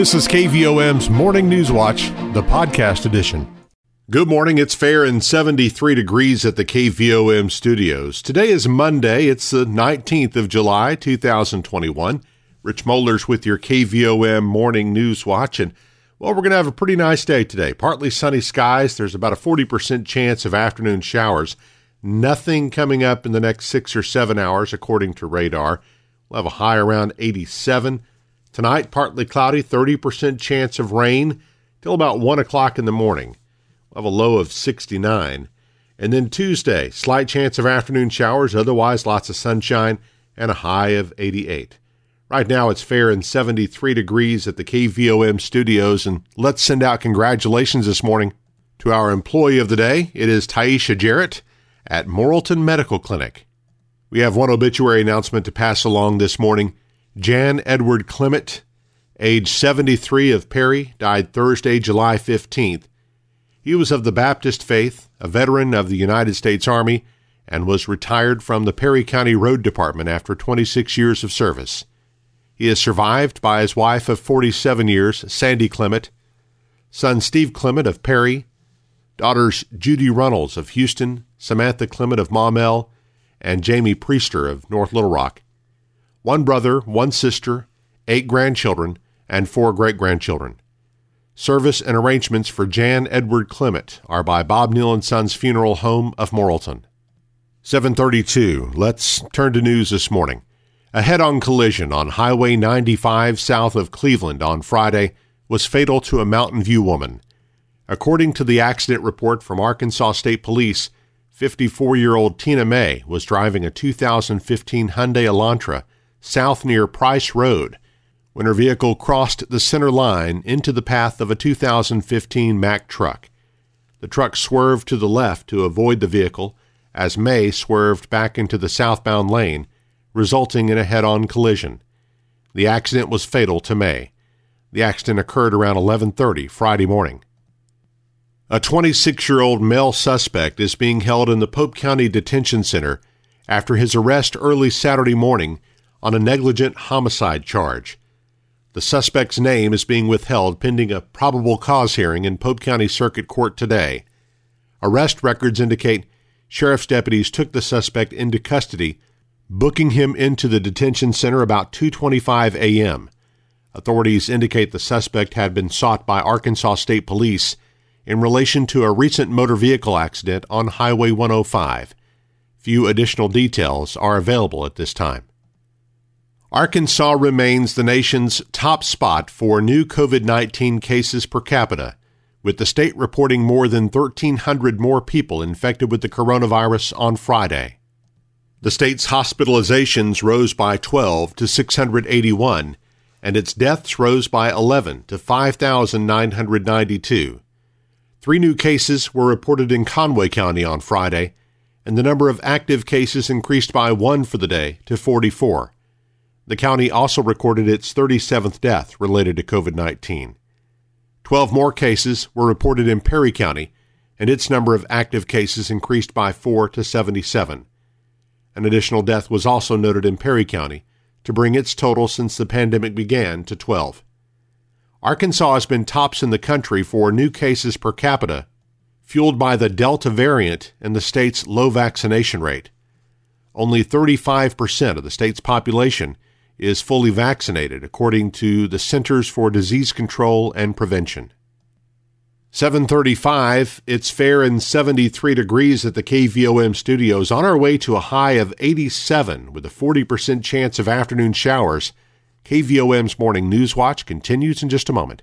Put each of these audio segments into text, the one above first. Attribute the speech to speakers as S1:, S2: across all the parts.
S1: This is KVOM's Morning News Watch, the podcast edition. Good morning. It's fair and 73 degrees at the KVOM studios. Today is Monday. It's the 19th of July, 2021. Rich Mollers with your KVOM Morning News Watch. And, well, we're going to have a pretty nice day today. Partly sunny skies. There's about a 40% chance of afternoon showers. Nothing coming up in the next six or seven hours, according to radar. We'll have a high around 87. Tonight, partly cloudy, 30% chance of rain till about 1 o'clock in the morning. We'll have a low of 69. And then Tuesday, slight chance of afternoon showers, otherwise lots of sunshine, and a high of 88. Right now, it's fair and 73 degrees at the KVOM studios, and let's send out congratulations this morning to our employee of the day. It is Taisha Jarrett at Morrilton Medical Clinic. We have one obituary announcement to pass along this morning. Jan Edward Clement, age 73 of Perry, died Thursday, July 15th. He was of the Baptist faith, a veteran of the United States Army, and was retired from the Perry County Road Department after 26 years of service. He is survived by his wife of 47 years, Sandy Clement, son Steve Clement of Perry, daughters Judy Runnels of Houston, Samantha Clement of Maumelle, and Jamie Priester of North Little Rock one brother, one sister, eight grandchildren, and four great grandchildren. Service and arrangements for Jan Edward Clement are by Bob Neal and Sons Funeral Home of Morrilton. 732. Let's turn to news this morning. A head-on collision on Highway 95 south of Cleveland on Friday was fatal to a Mountain View woman. According to the accident report from Arkansas State Police, 54-year-old Tina May was driving a 2015 Hyundai Elantra south near Price Road when her vehicle crossed the center line into the path of a 2015 Mack truck. The truck swerved to the left to avoid the vehicle as May swerved back into the southbound lane, resulting in a head on collision. The accident was fatal to May. The accident occurred around 11:30 Friday morning. A 26-year-old male suspect is being held in the Pope County Detention Center after his arrest early Saturday morning on a negligent homicide charge. The suspect's name is being withheld pending a probable cause hearing in Pope County Circuit Court today. Arrest records indicate sheriff's deputies took the suspect into custody, booking him into the detention center about 2:25 a.m. Authorities indicate the suspect had been sought by Arkansas State Police in relation to a recent motor vehicle accident on Highway 105. Few additional details are available at this time. Arkansas remains the nation's top spot for new COVID 19 cases per capita, with the state reporting more than 1,300 more people infected with the coronavirus on Friday. The state's hospitalizations rose by 12 to 681, and its deaths rose by 11 to 5,992. Three new cases were reported in Conway County on Friday, and the number of active cases increased by one for the day to 44. The county also recorded its 37th death related to COVID 19. Twelve more cases were reported in Perry County, and its number of active cases increased by 4 to 77. An additional death was also noted in Perry County to bring its total since the pandemic began to 12. Arkansas has been tops in the country for new cases per capita, fueled by the Delta variant and the state's low vaccination rate. Only 35% of the state's population is fully vaccinated, according to the Centers for Disease Control and Prevention. 735, it's fair and 73 degrees at the KVOM studios, on our way to a high of 87 with a 40% chance of afternoon showers. KVOM's Morning News Watch continues in just a moment.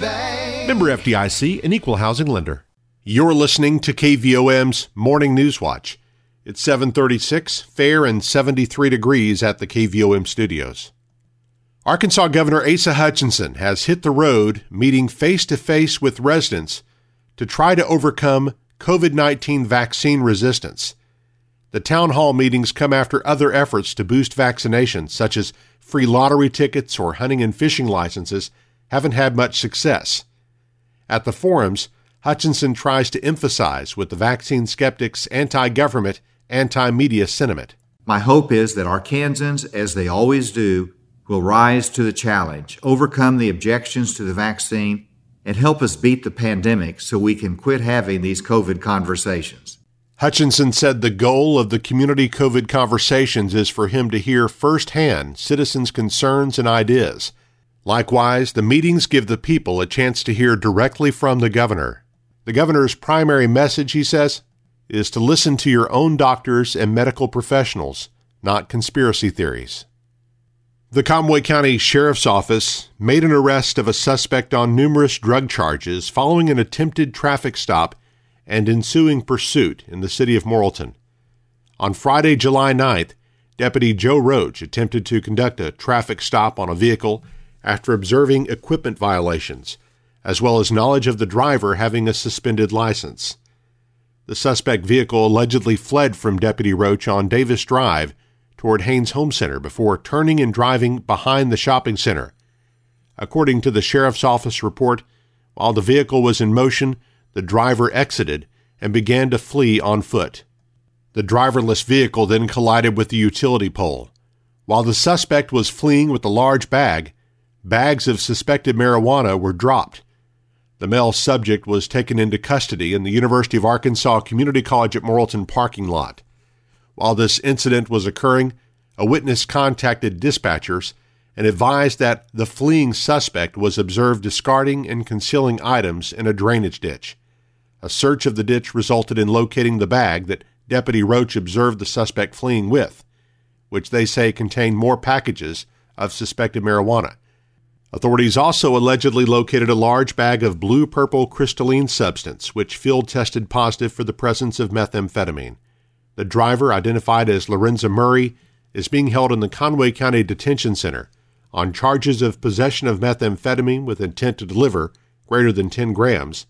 S2: Bank.
S1: Member FDIC, an equal housing lender. You're listening to KVOM's Morning News Watch. It's 736, fair and 73 degrees at the KVOM studios. Arkansas Governor Asa Hutchinson has hit the road meeting face to face with residents to try to overcome COVID 19 vaccine resistance. The town hall meetings come after other efforts to boost vaccinations, such as free lottery tickets or hunting and fishing licenses, haven't had much success. At the forums, Hutchinson tries to emphasize with the vaccine skeptics anti government, anti media sentiment.
S3: My hope is that Arkansans, as they always do, will rise to the challenge, overcome the objections to the vaccine, and help us beat the pandemic so we can quit having these COVID conversations.
S1: Hutchinson said the goal of the community COVID conversations is for him to hear firsthand citizens' concerns and ideas. Likewise, the meetings give the people a chance to hear directly from the governor. The governor's primary message, he says, is to listen to your own doctors and medical professionals, not conspiracy theories. The Conway County Sheriff's Office made an arrest of a suspect on numerous drug charges following an attempted traffic stop and ensuing pursuit in the city of Morrilton. On Friday, July 9th, Deputy Joe Roach attempted to conduct a traffic stop on a vehicle after observing equipment violations, as well as knowledge of the driver having a suspended license. The suspect vehicle allegedly fled from Deputy Roach on Davis Drive toward Haynes Home Center before turning and driving behind the shopping center. According to the sheriff's office report, while the vehicle was in motion, the driver exited and began to flee on foot. The driverless vehicle then collided with the utility pole. While the suspect was fleeing with a large bag, bags of suspected marijuana were dropped. The male subject was taken into custody in the University of Arkansas Community College at Morrilton parking lot. While this incident was occurring, a witness contacted dispatchers and advised that the fleeing suspect was observed discarding and concealing items in a drainage ditch. A search of the ditch resulted in locating the bag that Deputy Roach observed the suspect fleeing with, which they say contained more packages of suspected marijuana. Authorities also allegedly located a large bag of blue purple crystalline substance, which field tested positive for the presence of methamphetamine. The driver, identified as Lorenza Murray, is being held in the Conway County Detention Center on charges of possession of methamphetamine with intent to deliver greater than 10 grams,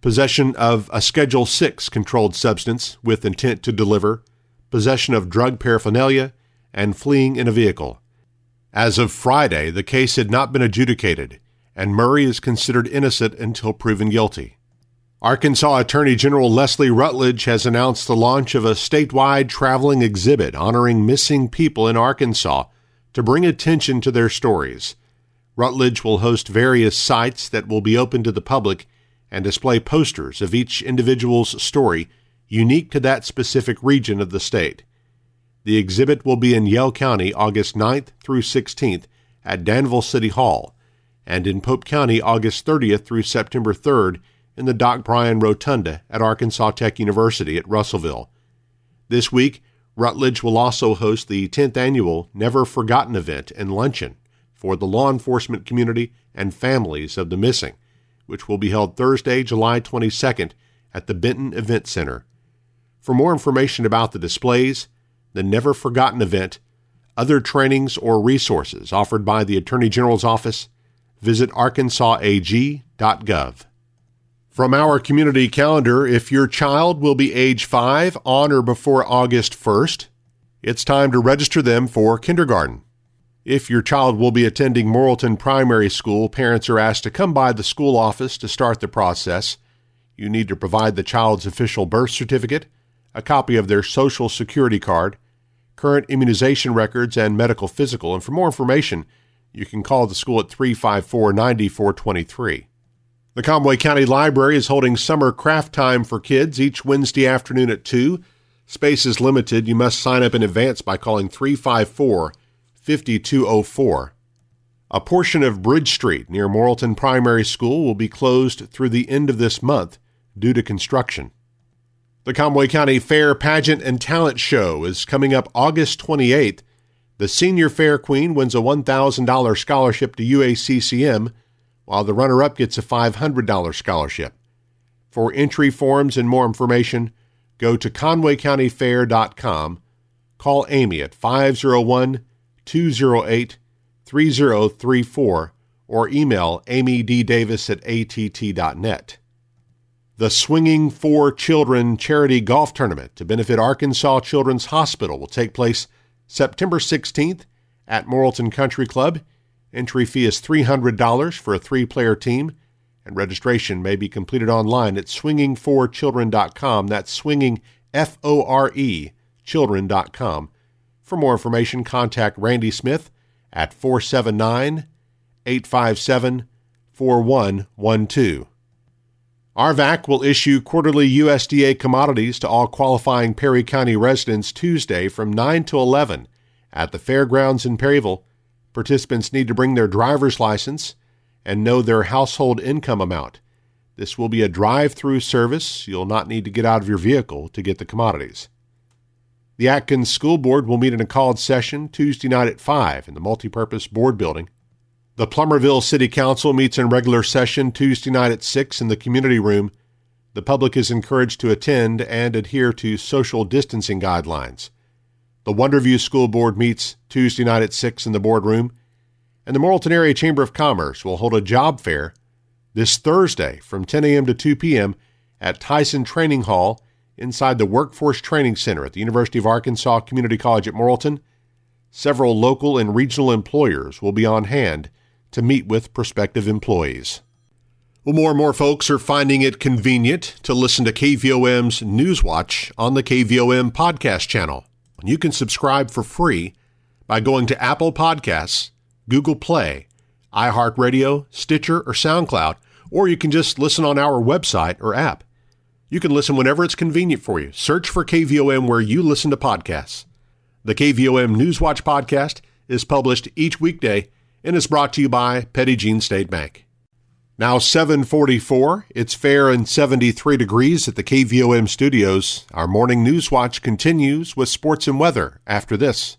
S1: possession of a Schedule 6 controlled substance with intent to deliver, possession of drug paraphernalia, and fleeing in a vehicle. As of Friday, the case had not been adjudicated, and Murray is considered innocent until proven guilty. Arkansas Attorney General Leslie Rutledge has announced the launch of a statewide traveling exhibit honoring missing people in Arkansas to bring attention to their stories. Rutledge will host various sites that will be open to the public and display posters of each individual's story unique to that specific region of the state. The exhibit will be in Yell County August 9th through 16th at Danville City Hall and in Pope County August 30th through September 3rd in the Doc Bryan Rotunda at Arkansas Tech University at Russellville. This week, Rutledge will also host the 10th annual Never Forgotten event and luncheon for the law enforcement community and families of the missing, which will be held Thursday, July 22nd at the Benton Event Center. For more information about the displays, the Never Forgotten event, other trainings or resources offered by the Attorney General's Office, visit arkansasag.gov. From our community calendar, if your child will be age 5 on or before August 1st, it's time to register them for kindergarten. If your child will be attending Morrilton Primary School, parents are asked to come by the school office to start the process. You need to provide the child's official birth certificate, a copy of their social security card, current immunization records, and medical physical. And for more information, you can call the school at 354 9423. The Conway County Library is holding summer craft time for kids each Wednesday afternoon at 2. Space is limited. You must sign up in advance by calling 354 5204. A portion of Bridge Street near Morrilton Primary School will be closed through the end of this month due to construction. The Conway County Fair Pageant and Talent Show is coming up August 28th. The Senior Fair Queen wins a $1,000 scholarship to UACCM while the runner up gets a $500 scholarship. For entry forms and more information, go to conwaycountyfair.com, call Amy at 501 208 3034 or email amydavis at att.net. The Swinging for Children charity golf tournament to benefit Arkansas Children's Hospital will take place September 16th at Morrilton Country Club. Entry fee is $300 for a three player team, and registration may be completed online at swingingforchildren.com. That's swinging, F O R E, children.com. For more information, contact Randy Smith at 479 857 4112. RVAC will issue quarterly USDA commodities to all qualifying Perry County residents Tuesday from 9 to 11 at the fairgrounds in Perryville. Participants need to bring their driver's license and know their household income amount. This will be a drive through service. You'll not need to get out of your vehicle to get the commodities. The Atkins School Board will meet in a called session Tuesday night at 5 in the multipurpose board building. The Plumerville City Council meets in regular session Tuesday night at 6 in the community room. The public is encouraged to attend and adhere to social distancing guidelines. The Wonderview School Board meets Tuesday night at 6 in the boardroom. And the Morrilton Area Chamber of Commerce will hold a job fair this Thursday from 10 a.m. to 2 p.m. at Tyson Training Hall inside the Workforce Training Center at the University of Arkansas Community College at Morrilton. Several local and regional employers will be on hand to meet with prospective employees. Well, more and more folks are finding it convenient to listen to KVOM's Newswatch on the KVOM podcast channel. You can subscribe for free by going to Apple Podcasts, Google Play, iHeartRadio, Stitcher, or SoundCloud, or you can just listen on our website or app. You can listen whenever it's convenient for you. Search for KVOM where you listen to podcasts. The KVOM Newswatch podcast is published each weekday and is brought to you by Petit Jean State Bank. Now 744, it's fair and 73 degrees at the KVOM studios. Our morning news watch continues with sports and weather after this.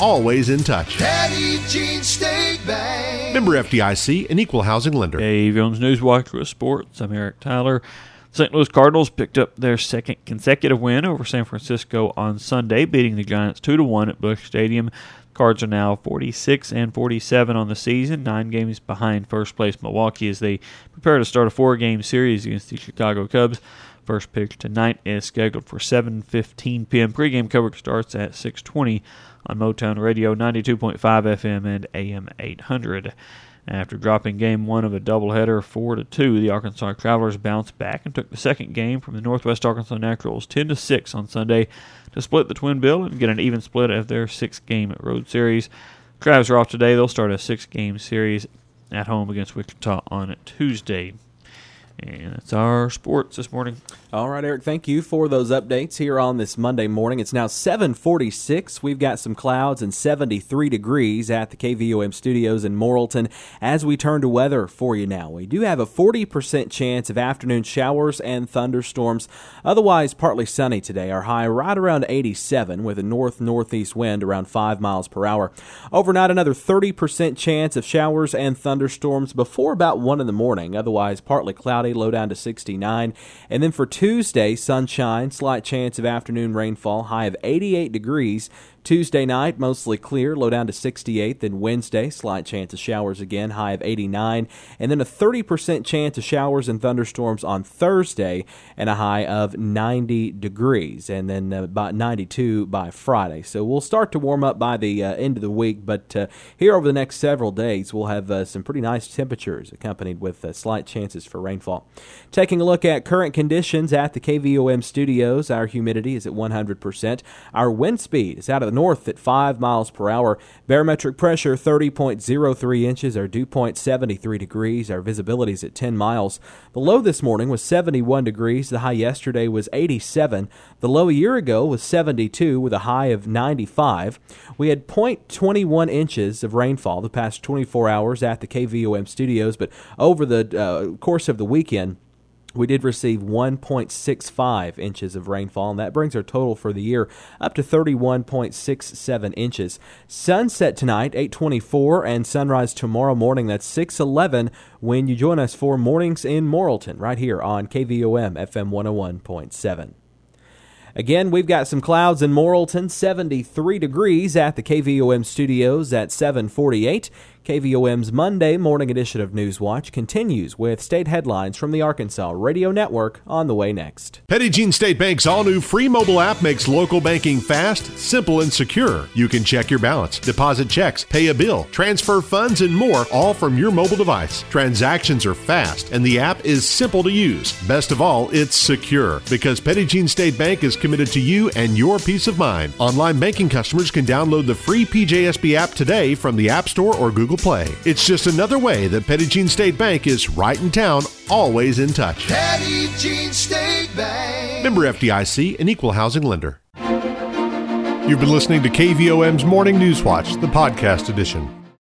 S1: always in touch.
S2: Petit Jean State Bank.
S1: Member FDIC, an equal housing lender.
S4: KVOM's Newswatch with sports. I'm Eric Tyler. St. Louis Cardinals picked up their second consecutive win over San Francisco on Sunday, beating the Giants two to one at Busch Stadium. Cards are now 46 and 47 on the season, nine games behind first place Milwaukee as they prepare to start a four-game series against the Chicago Cubs. First pitch tonight is scheduled for 7:15 p.m. Pregame coverage starts at 6:20 on Motown Radio 92.5 FM and AM 800. After dropping game one of a doubleheader 4 to 2, the Arkansas Travelers bounced back and took the second game from the Northwest Arkansas Naturals 10 to 6 on Sunday to split the twin bill and get an even split of their six game road series. Travs are off today. They'll start a six game series at home against Wichita on Tuesday. And that's our sports this morning.
S5: All right, Eric, thank you for those updates here on this Monday morning. It's now 746. We've got some clouds and 73 degrees at the KVOM studios in Morrilton. As we turn to weather for you now, we do have a 40% chance of afternoon showers and thunderstorms. Otherwise, partly sunny today. Our high right around 87 with a north-northeast wind around 5 miles per hour. Overnight, another 30% chance of showers and thunderstorms before about 1 in the morning. Otherwise, partly cloudy low down to 69. And then for Tuesday, sunshine, slight chance of afternoon rainfall, high of 88 degrees. Tuesday night, mostly clear, low down to 68. Then Wednesday, slight chance of showers again, high of 89. And then a 30% chance of showers and thunderstorms on Thursday, and a high of 90 degrees. And then uh, about 92 by Friday. So we'll start to warm up by the uh, end of the week, but uh, here over the next several days, we'll have uh, some pretty nice temperatures accompanied with uh, slight chances for rainfall. Taking a look at current conditions at the KVOM studios, our humidity is at 100%. Our wind speed is out of the north at 5 miles per hour. Barometric pressure 30.03 inches or dew point 73 degrees. Our visibility is at 10 miles. The low this morning was 71 degrees. The high yesterday was 87. The low a year ago was 72 with a high of 95. We had 0.21 inches of rainfall the past 24 hours at the KVOM studios, but over the uh, course of the weekend, we did receive 1.65 inches of rainfall, and that brings our total for the year up to 31.67 inches. Sunset tonight, 8:24, and sunrise tomorrow morning. That's 6:11 when you join us for mornings in Morrilton, right here on KVOM FM 101.7. Again, we've got some clouds in Morrilton, 73 degrees at the KVOM studios at 748. KVOM's Monday morning edition of Newswatch continues with state headlines from the Arkansas Radio Network on the way next.
S1: Petit Jean State Bank's all new free mobile app makes local banking fast, simple, and secure. You can check your balance, deposit checks, pay a bill, transfer funds, and more all from your mobile device. Transactions are fast, and the app is simple to use. Best of all, it's secure because Petit Jean State Bank is committed to you and your peace of mind. Online banking customers can download the free PJSB app today from the App Store or Google Play. It's just another way that Jean State Bank is right in town, always in touch.
S2: Jean State Bank.
S1: Member FDIC, an equal housing lender. You've been listening to KVOM's Morning News Watch, the podcast edition.